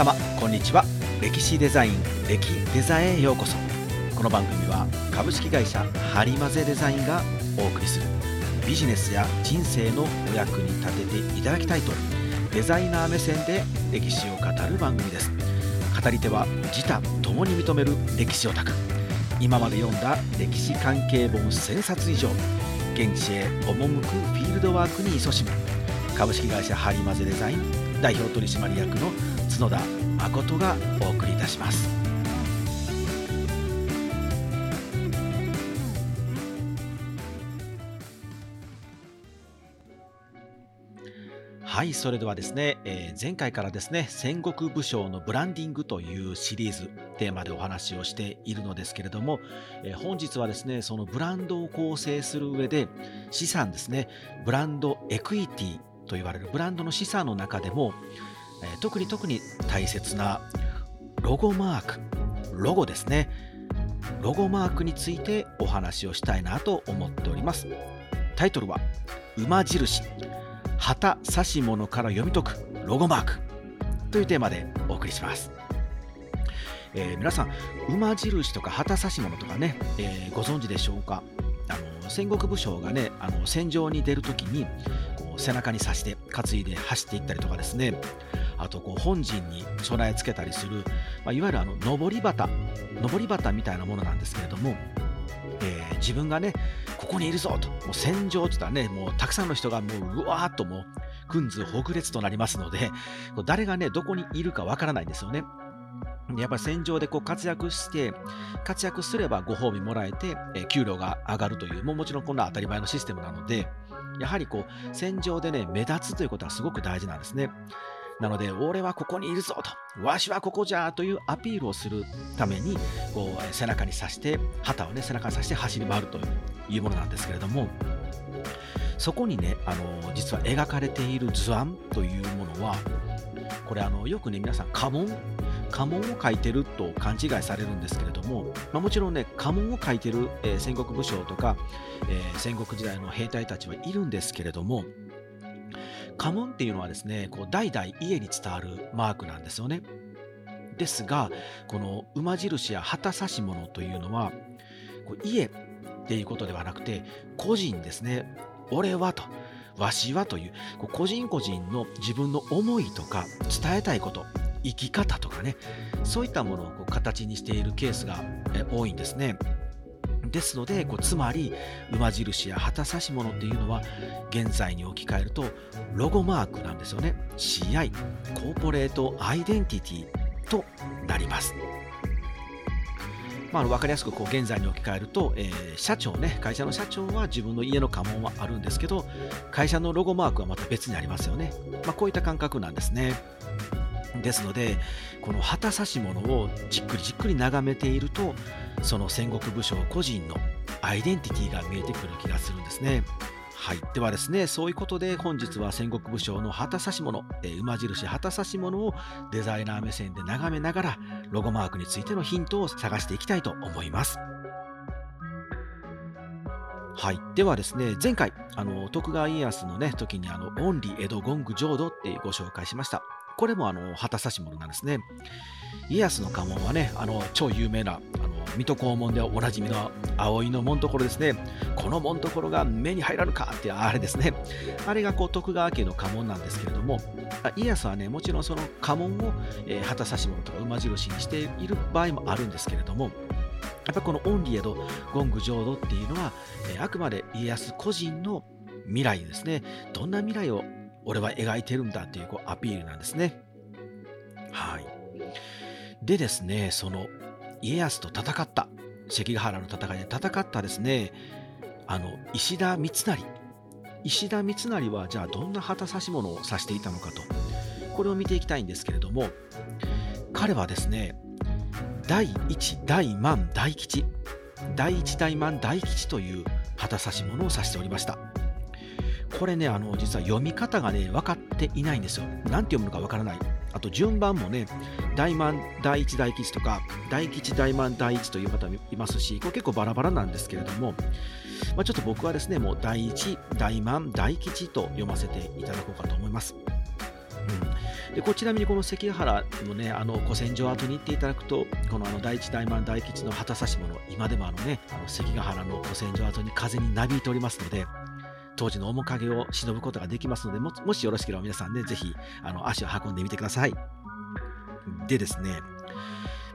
様こんにちは。歴史デザイン歴デザへようこそ。この番組は株式会社ハリマゼデザインがお送りするビジネスや人生のお役に立てていただきたいとデザイナー目線で歴史を語る番組です。語り手は自他共に認める歴史オタク。今まで読んだ歴史関係本1000冊以上。現地へ赴くフィールドワークに勤しむ。株式会社ハリマゼデザイン代表取締役の角田誠がお送りいたします。はいそれではですね、えー前回からですね戦国武将のブランディングというシリーズテーマでお話をしているのですけれども、えー本日はですねそのブランドを構成する上で資産ですねブランドエクイティと言われるブランドの資産の中でも、え特に特に大切なロゴマークロゴですね。ロゴマークについてお話をしたいなと思っております。タイトルは馬印旗指物から読み解くロゴマークというテーマでお送りします、えー皆さん馬印とか旗指物とかね、えーご存知でしょうか？あの戦国武将がねあの戦場に出るときにこう背中に刺して担いで走っていったりとかですね。あとこう本陣に備え付けたりする、まあ、いわゆるあの上り旗上り旗みたいなものなんですけれども、えー自分がねここにいるぞともう戦場って言ったらねもうたくさんの人がもううわーっともう群図北列となりますので誰がねどこにいるかわからないんですよね。やっぱり戦場でこう活躍して活躍すればご褒美もらえて、えー給料が上がるというもうもちろんこんな当たり前のシステムなのでやはりこう戦場でね目立つということはすごく大事なんですね。なので、俺はここにいるぞと、わしはここじゃというアピールをするために、こう背中に刺して、旗をね、背中に刺して走り回るというものなんですけれども、そこにね、あの実は描かれている図案というものは、これあのよくね、皆さん家紋、家紋を書いてると勘違いされるんですけれども、まあ、もちろんね、家紋を書いてる、えー戦国武将とか、えー戦国時代の兵隊たちはいるんですけれども、家紋っていうのはですね、こう代々家に伝わるマークなんですよね。ですが、この馬印や旗指し物というのは、こう家っていうことではなくて、個人ですね。俺はと、わしはという、こう個人個人の自分の思いとか伝えたいこと、生き方とかね、そういったものをこう形にしているケースが多いんですね。ですので、こうつまり馬印や旗指し物っていうのは現在に置き換えるとロゴマークなんですよね。CI、コーポレートアイデンティティとなります。まあ、分かりやすくこう現在に置き換えると、えー社長ね、会社の社長は自分の家の家紋はあるんですけど、会社のロゴマークはまた別にありますよね。まあ、こういった感覚なんですね。ですので、この旗指し物をじっくりじっくり眺めていると、その戦国武将個人のアイデンティティが見えてくる気がするんですね。はい。ではですね、そういうことで本日は戦国武将の旗指し物、え馬印旗指し物をデザイナー目線で眺めながら、ロゴマークについてのヒントを探していきたいと思います。はい。ではですね、前回、あの、徳川家康のね、時にあの、オンリー江戸ゴング浄土ってご紹介しました。これもあの、旗指し物なんですね。家康の家紋はね、あの、超有名な、あの、水戸黄門でおなじみの葵の門所ですね。この門所が目に入らぬかってあれですね。あれがこう徳川家の家紋なんですけれども、家康はね、もちろんその家紋を、えー旗指し物とか馬印にしている場合もあるんですけれども、やっぱこのオンリー江戸ゴング浄土っていうのは、えーあくまで家康個人の未来ですね。どんな未来を俺は描いてるんだっていうこうアピールなんですね。はい。でですね、その家康と戦った、関ヶ原の戦いで戦ったですね、あの、石田三成。石田三成はじゃあどんな旗指し物を指していたのかと、これを見ていきたいんですけれども、彼はですね、第一大満大吉、第一大満大吉という旗指し物を指しておりました。これね、あの、実は読み方がね、分かっていないんですよ。なんて読むのか分からない。あと順番もね、大満第一大吉とか、大吉大満第一という方もいますし、これ結構バラバラなんですけれども、まあ、ちょっと僕はですね、もう第一大満大吉と読ませていただこうかと思います。うん、でこちなみにこの関ヶ原のねあの古戦場跡に行っていただくとこのあの第一大満大吉の旗差し物今でもあのねあの関ヶ原の古戦場跡に風になびいておりますので当時の面影を忍ぶことができますのでももしよろしければ皆さんねぜひあの足を運んでみてくださいでですね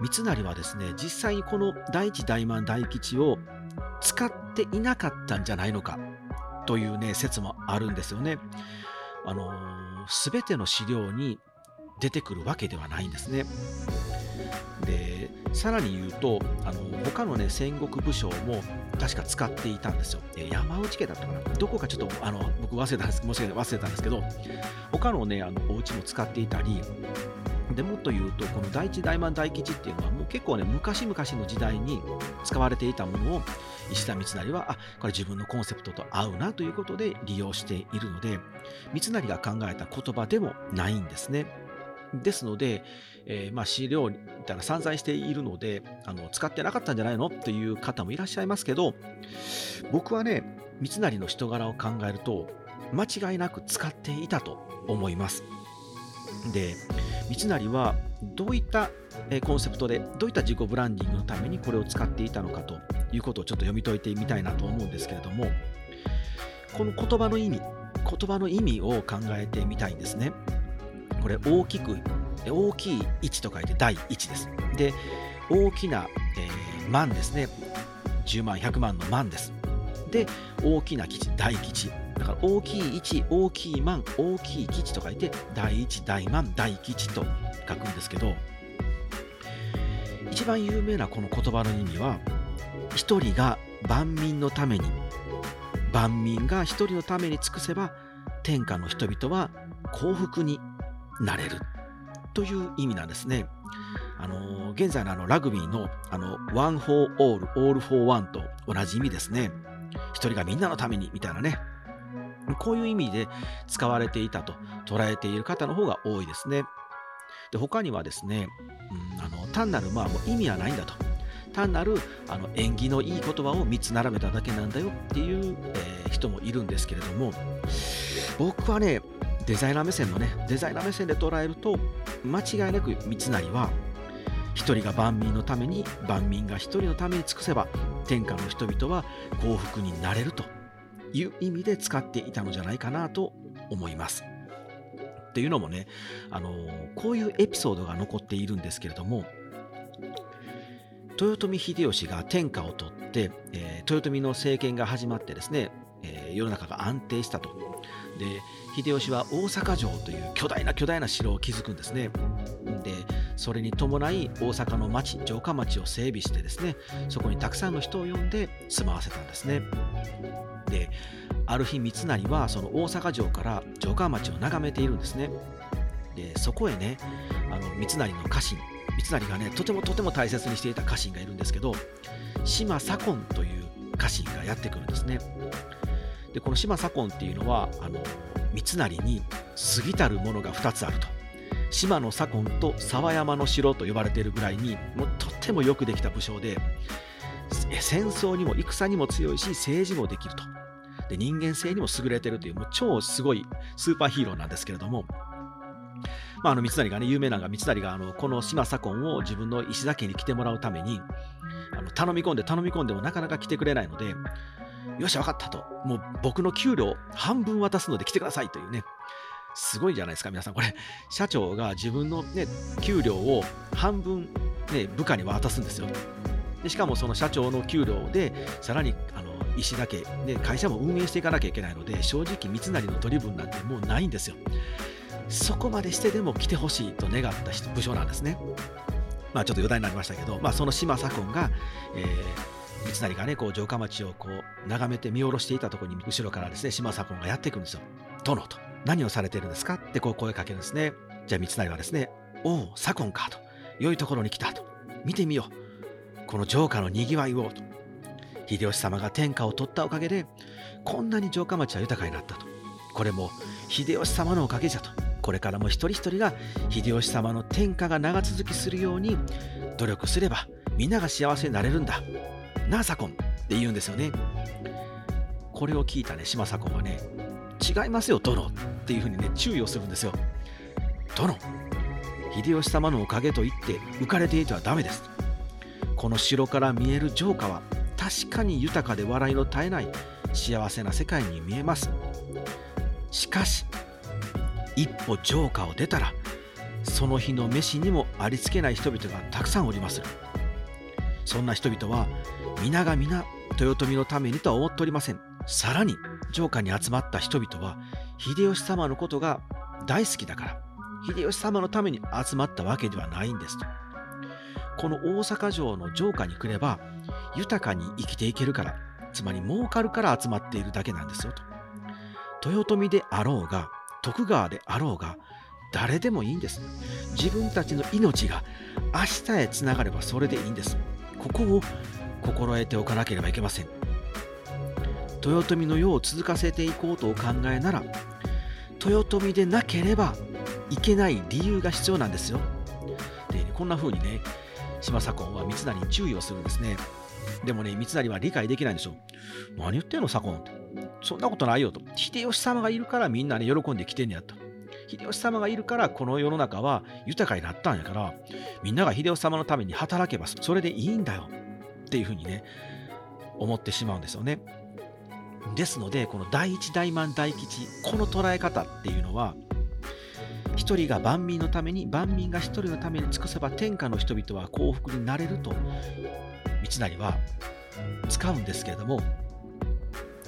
三成はですね実際にこの第一大満大吉を使っていなかったんじゃないのかというね説もあるんですよね。あの、全ての資料に出てくるわけではないんですね。さらに言うとあの他のね戦国武将も確か使っていたんですよ。え山内家だったかな？どこかちょっとあの僕忘れたんです申し訳ない忘れたんですけど他のねあのお家も使っていたりでもっと言うとこの第一大満大吉っていうのはもう結構ね昔々の時代に使われていたものを石田三成はあこれ自分のコンセプトと合うなということで利用しているので三成が考えた言葉でもないんですね。ですので、えー、まあ資料みたいな散在しているのであの使ってなかったんじゃないのという方もいらっしゃいますけど僕はね三成の人柄を考えると間違いなく使っていたと思います。で三成はどういったコンセプトでどういった自己ブランディングのためにこれを使っていたのかということをちょっと読み解いてみたいなと思うんですけれどもこの言葉の意味言葉の意味を考えてみたいんですねこれ大きく大きい位置と書いて第一です。で大きな、えー、万ですね。10万100万の万です。で大きな基地大基地だから大きい1、大きい万、大きい基地と書いて、第1、大万、大基地と書くんですけど、一番有名なこの言葉の意味は、一人が万民のために、万民が一人のために尽くせば、天下の人々は幸福になれるという意味なんですね。あの現在のあのラグビーのあの One for All, All for One と同じ意味ですね。一人がみんなのためにみたいなね。こういう意味で使われていたと捉えている方の方が多いですね。で他にはですね、うん、あの単なるまあもう意味はないんだと。単なるあの縁起のいい言葉を3つ並べただけなんだよっていう、えー、人もいるんですけれども僕はねデザイナー目線のねデザイナー目線で捉えると間違いなく三成は一人が万民のために万民が一人のために尽くせば天下の人々は幸福になれるという意味で使っていたのじゃないかなと思います。っていうのもね、あのこういうエピソードが残っているんですけれども、豊臣秀吉が天下を取って、えー、豊臣の政権が始まってですね、えー、世の中が安定したと。で、秀吉は大阪城という巨大な巨大な城を築くんですね。で、それに伴い大阪の町、城下町を整備してですね、そこにたくさんの人を呼んで住まわせたんですね。である日三成はその大阪城から城下町を眺めているんですねでそこへねあの三成の家臣三成がねとてもとても大切にしていた家臣がいるんですけど島左近という家臣がやってくるんですねでこの島左近っていうのはあの三成に過ぎたるものが2つあると。島の左近と沢山の城と呼ばれているぐらいにもうとってもよくできた武将で戦争にも戦にも強いし政治もできると。で人間性にも優れてるというもう超すごいスーパーヒーローなんですけれども、まあ、あの三成がね有名なのが三成があのこの島左近を自分の石崎に来てもらうためにあの頼み込んで頼み込んでもなかなか来てくれないのでよし分かったと。もう僕の給料半分渡すので来てくださいというね。すごいじゃないですか皆さん。これ社長が自分のね給料を半分ね部下に渡すんですよ。でしかもその社長の給料でさらにあの石だけで会社も運営していかなきゃいけないので正直三成の取り分なんてもうないんですよ。そこまでしてでも来てほしいと願った部署なんですね。まあちょっと余談になりましたけど、まあ、その島左近が、えー、三成がねこう城下町をこう眺めて見下ろしていたところに後ろからですね島左近がやってくるんですよ。殿と。何をされてるんですか？ってこう声かけるんですね。じゃあ三成はですねおお左近かと。良いところに来たと。見てみよう。この城下のにぎわいをと。秀吉様が天下を取ったおかげでこんなに城下町は豊かになったと。これも秀吉様のおかげじゃと。これからも一人一人が秀吉様の天下が長続きするように努力すればみんなが幸せになれるんだ。なあ左近って言うんですよね。これを聞いたね島左近はね違いますよ殿っていうふうにね注意をするんですよ殿秀吉様のおかげと言って浮かれていてはダメです。この城から見える城下は確かに豊かで笑いの絶えない幸せな世界に見えます。しかし一歩城下を出たらその日の飯にもありつけない人々がたくさんおります。そんな人々は皆が皆豊臣のためにとは思っておりません。さらに城下に集まった人々は秀吉様のことが大好きだから秀吉様のために集まったわけではないんですと。この大阪城の城下に来れば豊かに生きていけるからつまり儲かるから集まっているだけなんですよと。豊臣であろうが徳川であろうが誰でもいいんです。自分たちの命が明日へつながればそれでいいんです。ここを心得ておかなければいけません。豊臣の世を続かせていこうとお考えなら豊臣でなければいけない理由が必要なんですよ。でこんな風にね島左近は三成に注意をするんですね。でもね三成は理解できないんですよ。何言ってんの左近って。そんなことないよと。秀吉様がいるからみんなね喜んで来てんねやと。秀吉様がいるからこの世の中は豊かになったんやからみんなが秀吉様のために働けばそれでいいんだよ。っていうふうにね思ってしまうんですよね。ですのでこの第一大満大吉この捉え方っていうのは一人が万民のために万民が一人のために尽くせば天下の人々は幸福になれると三成は使うんですけれども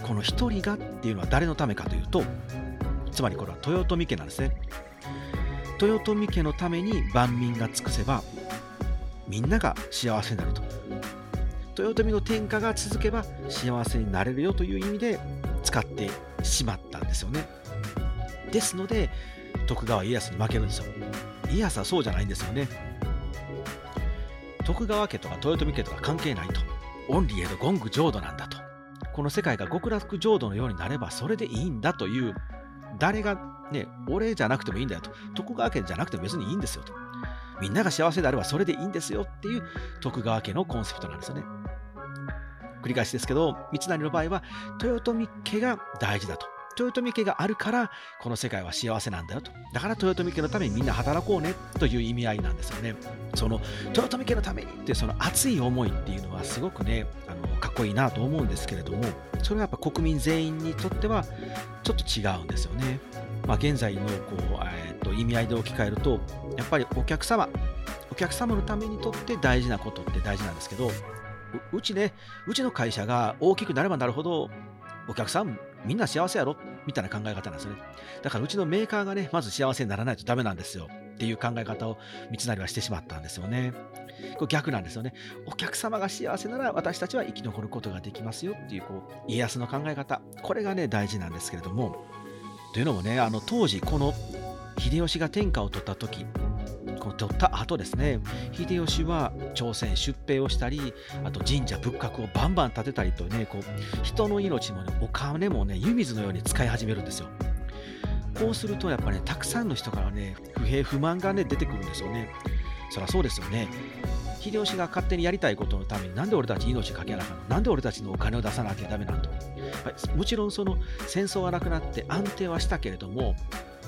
この一人がっていうのは誰のためかというとつまりこれは豊臣家なんですね。豊臣家のために万民が尽くせばみんなが幸せになると。豊臣の天下が続けば幸せになれるよという意味で使ってしまったんですよねですので徳川家康に負けるんですよ家康はそうじゃないんですよね徳川家とか豊臣家とか関係ないとオンリエドゴング浄土なんだとこの世界が極楽浄土のようになればそれでいいんだという誰がね、俺じゃなくてもいいんだよと。徳川家じゃなくても別にいいんですよと。みんなが幸せであればそれでいいんですよっていう徳川家のコンセプトなんですよね。繰り返しですけど、三成の場合は豊臣家が大事だと。豊臣家があるからこの世界は幸せなんだよと。だから豊臣家のためにみんな働こうねという意味合いなんですよね。その豊臣家のためにってその熱い思いっていうのはすごくね、あのかっこいいなと思うんですけれども、それはやっぱ国民全員にとってはちょっと違うんですよね。まあ、現在のこう、えー、と意味合いで置き換えると、やっぱりお客様、お客様のためにとって大事なことって大事なんですけど、うちね、うちの会社が大きくなればなるほど、お客さんみんな幸せやろみたいな考え方なんですよね。だからうちのメーカーがね、まず幸せにならないとダメなんですよっていう考え方を三成はしてしまったんですよね。これ逆なんですよね。お客様が幸せなら私たちは生き残ることができますよっていうこう家康の考え方、これがね大事なんですけれども、というのもね、あの当時この秀吉が天下を取った時この取った後ですね。秀吉は朝鮮出兵をしたりあと神社仏閣をバンバン建てたりとねこう人の命もねお金もね湯水のように使い始めるんですよ。こうするとやっぱねたくさんの人からね不平不満がね出てくるんですよね。そりゃそうですよね。秀吉が勝手にやりたいことのためになんで俺たち命かけなあかんなんで俺たちのお金を出さなきゃダメなんと、もちろんその戦争はなくなって安定はしたけれども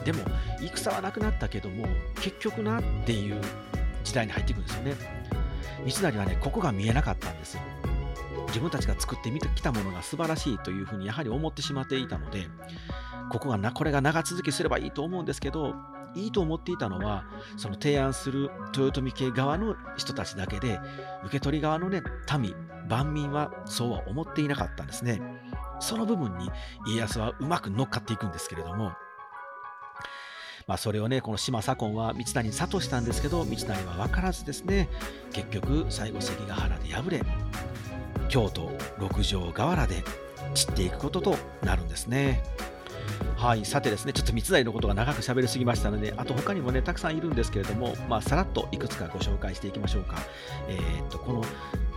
でも戦はなくなったけども結局なっていう時代に入っていくんですよね。三成はねここが見えなかったんですよ。自分たちが作ってみてきたものが素晴らしいというふうにやはり思ってしまっていたのでここがなこれが長続きすればいいと思うんですけどいいと思っていたのはその提案する豊臣家側の人たちだけで受け取り側のね民万民はそうは思っていなかったんですね。その部分に家康はうまく乗っかっていくんですけれどもまあ、それをね、この島左近は道谷に諭したんですけど、三成は分からずですね、結局、最後関ヶ原で敗れ、京都六条河原で散っていくこととなるんですね。はい、さてですね、ちょっと三成のことが長く喋りすぎましたので、あと他にもね、たくさんいるんですけれども、まあ、さらっといくつかご紹介していきましょうか。えー、っと、この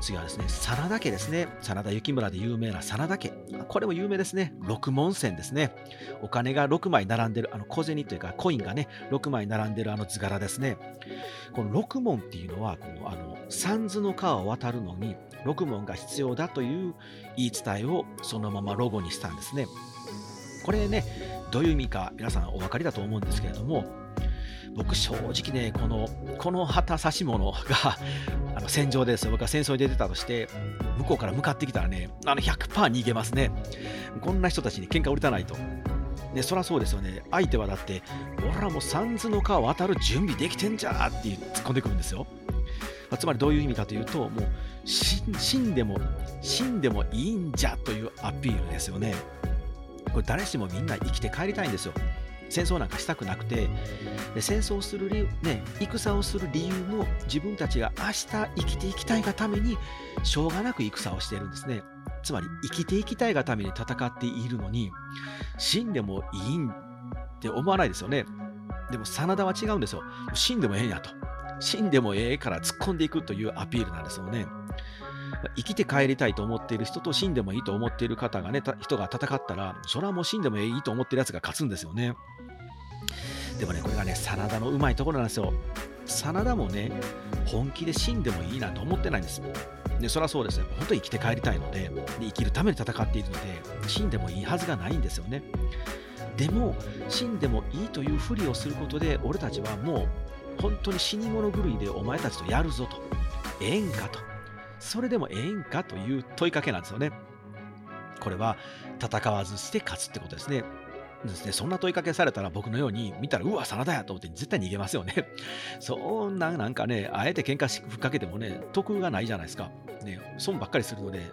次はですね、真田家ですね。真田幸村で有名な真田家。これも有名ですね。六文銭ですね。お金が6枚並んでる、あの小銭というかコインがね、6枚並んでるあの図柄ですね。この六文っていうのは、このあの三途の川を渡るのに六文が必要だという言い伝えをそのままロゴにしたんですね。これね、どういう意味か皆さんお分かりだと思うんですけれども、僕正直ね、この、この旗差し物が あの戦場です。僕が戦争に出てたとして、向こうから向かってきたらね、あの100%逃げますね。こんな人たちに喧嘩売りたないと。で、そらそうですよね。相手はだって、俺らも三途の川渡る準備できてんじゃーって突っ込んでくるんですよ。ま、つまりどういう意味かというと、もう死んでも、死んでもいいんじゃというアピールですよね。これ誰しもみんな生きて帰りたいんですよ。戦争なんかしたくなくて、で戦争する理由、ね、戦をする理由も自分たちが明日生きていきたいがために、しょうがなく戦をしているんですね。つまり生きていきたいがために戦っているのに、死んでもいいんって思わないですよね。でも、真田は違うんですよ。死んでもええんやと。死んでもええから突っ込んでいくというアピールなんですよね。生きて帰りたいと思っている人と死んでもいいと思っている方がね、人が戦ったら、それはもう死んでもいいと思ってるやつが勝つんですよね。でもね、これがね、真田のうまいところなんですよ。真田もね、本気で死んでもいいなと思ってないんです。で、そりゃそうですよ。本当に生きて帰りたいのでで、生きるために戦っているので、死んでもいいはずがないんですよね。でも、死んでもいいというふりをすることで、俺たちはもう、本当に死に物狂いでお前たちとやるぞと。ええんかと。それでもええんかという問いかけなんですよね。これは戦わずして勝つってことですね。ですね、そんな問いかけされたら僕のように見たら、うわ、真田やと思って絶対逃げますよね。そんななんかね、あえて喧嘩しふっかけてもね、得がないじゃないですか。ね、損ばっかりするので。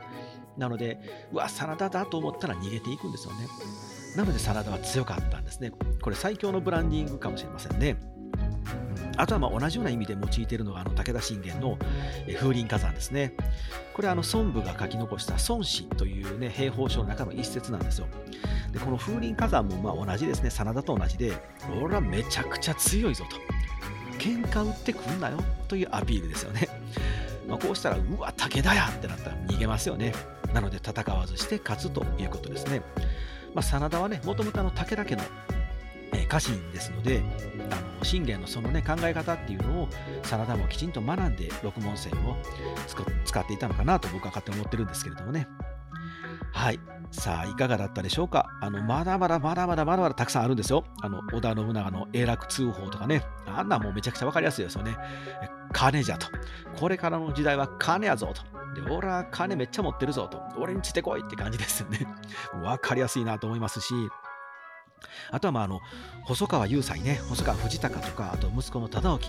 なので、うわ、真田だと思ったら逃げていくんですよね。なので、真田は強かったんですね。これ最強のブランディングかもしれませんね。あとはま同じような意味で用いているのがあの武田信玄の風林火山ですね。これはあの孫武が書き残した孫子というね、兵法書の中の一節なんですよ。で、この風林火山もま同じですね、真田と同じで、俺はめちゃくちゃ強いぞと。喧嘩売ってくんなよというアピールですよね。まあ、こうしたら、うわ、武田やってなったら逃げますよね。なので戦わずして勝つということですね。まあ、真田はね、もともと武田家の家臣ですので、あの信玄のその、ね、考え方っていうのを真田もきちんと学んで六門線を使っていたのかなと僕は勝手に思ってるんですけれどもね。はい。さあ、いかがだったでしょうか？あの、まだまだまだまだまだまだたくさんあるんですよ。あの、織田信長の永楽通報とかね。あんなもうめちゃくちゃわかりやすいですよね。金じゃと。これからの時代は金やぞと。で、俺は金めっちゃ持ってるぞと。俺にしてこいって感じですよね。わかりやすいなと思いますし、あとはまああの細川雄斎ね、細川藤孝とか、あと息子の忠興、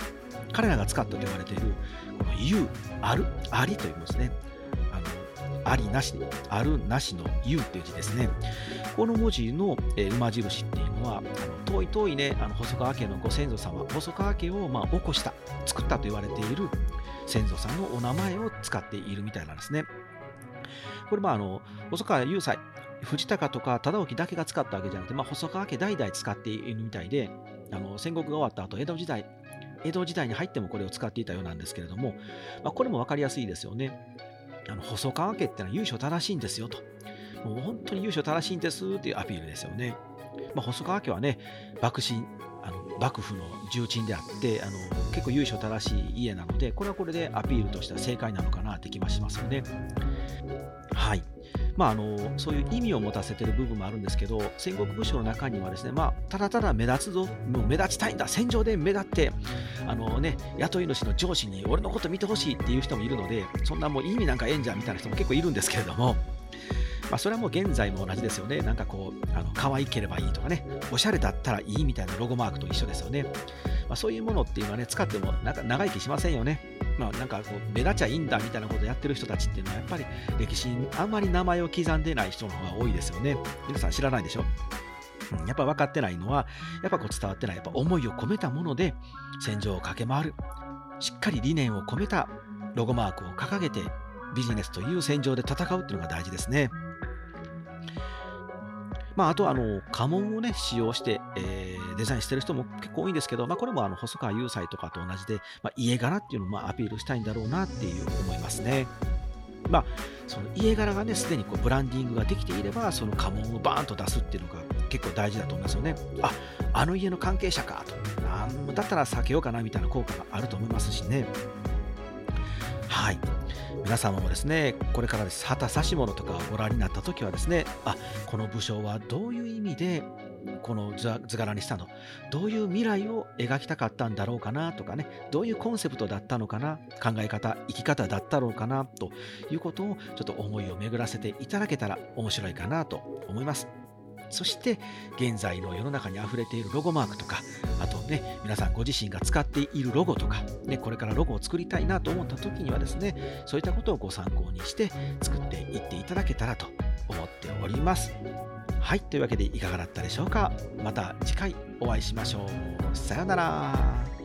彼らが使ったと言われている、この雄、ある、ありというですね。あのありなし、あるなしの雄っていう字ですね。この文字の、えー、馬印っていうのは、あの遠い遠いね、あの細川家のご先祖様、細川家をまあ起こした、作ったと言われている先祖さんのお名前を使っているみたいなんですね。これまああの細川雄斎藤高とか忠興だけが使ったわけじゃなくて、まあ、細川家代々使っているみたいで、あの戦国が終わった後、江戸時代、江戸時代に入ってもこれを使っていたようなんですけれども、まあ、これも分かりやすいですよね。あの細川家ってのは優勝正しいんですよと。もう本当に優勝正しいんですっていうアピールですよね。まあ、細川家はね、幕臣、あの幕府の重鎮であってあの結構優勝正しい家なのでこれはこれでアピールとしては正解なのかなって気がしますよね。はいまあ、あのそういう意味を持たせてる部分もあるんですけど戦国武将の中にはですね、まあ、ただただ目立つぞもう目立ちたいんだ戦場で目立ってあの、ね、雇い主の上司に俺のこと見てほしいっていう人もいるのでそんなもう意味なんかええんじゃんみたいな人も結構いるんですけれども。まあ、それはもう現在も同じですよね。なんかこう、あの可愛ければいいとかね、おしゃれだったらいいみたいなロゴマークと一緒ですよね。まあ、そういうものっていうのはね、使ってもなんか長生きしませんよね。まあ、なんかこう目立っちゃいいんだみたいなことをやってる人たちっていうのは、やっぱり歴史にあんまり名前を刻んでない人の方が多いですよね。皆さん知らないでしょ？うん、やっぱ分かってないのは、やっぱこう伝わってない、やっぱ思いを込めたもので戦場を駆け回る。しっかり理念を込めたロゴマークを掲げてビジネスという戦場で戦うっていうのが大事ですね。まあ、あとあの家紋をね、使用して、えー、デザインしてる人も結構多いんですけど、まあ、これもあの細川雄斎とかと同じで、まあ、家柄っていうのをまあアピールしたいんだろうなっていう思いますね。まあ、その家柄がね、すでにこうブランディングができていれば、その家紋をバーンと出すっていうのが結構大事だと思いますよね。あ、あの家の関係者かと。あだったら避けようかなみたいな効果があると思いますしね。はい。皆様もですね、これからです旗指物とかをご覧になった時はですね、あ、この武将はどういう意味でこの図柄にしたの。どういう未来を描きたかったんだろうかなとかね。どういうコンセプトだったのかな。考え方生き方だったろうかな。ということをちょっと思いを巡らせていただけたら面白いかなと思います。そして現在の世の中にあふれているロゴマークとか。あとね皆さんご自身が使っているロゴとか、ね、これからロゴを作りたいなと思った時にはですねそういったことをご参考にして作っていっていただけたらと思っております。はいというわけでいかがだったでしょうか。また次回お会いしましょう。さようなら。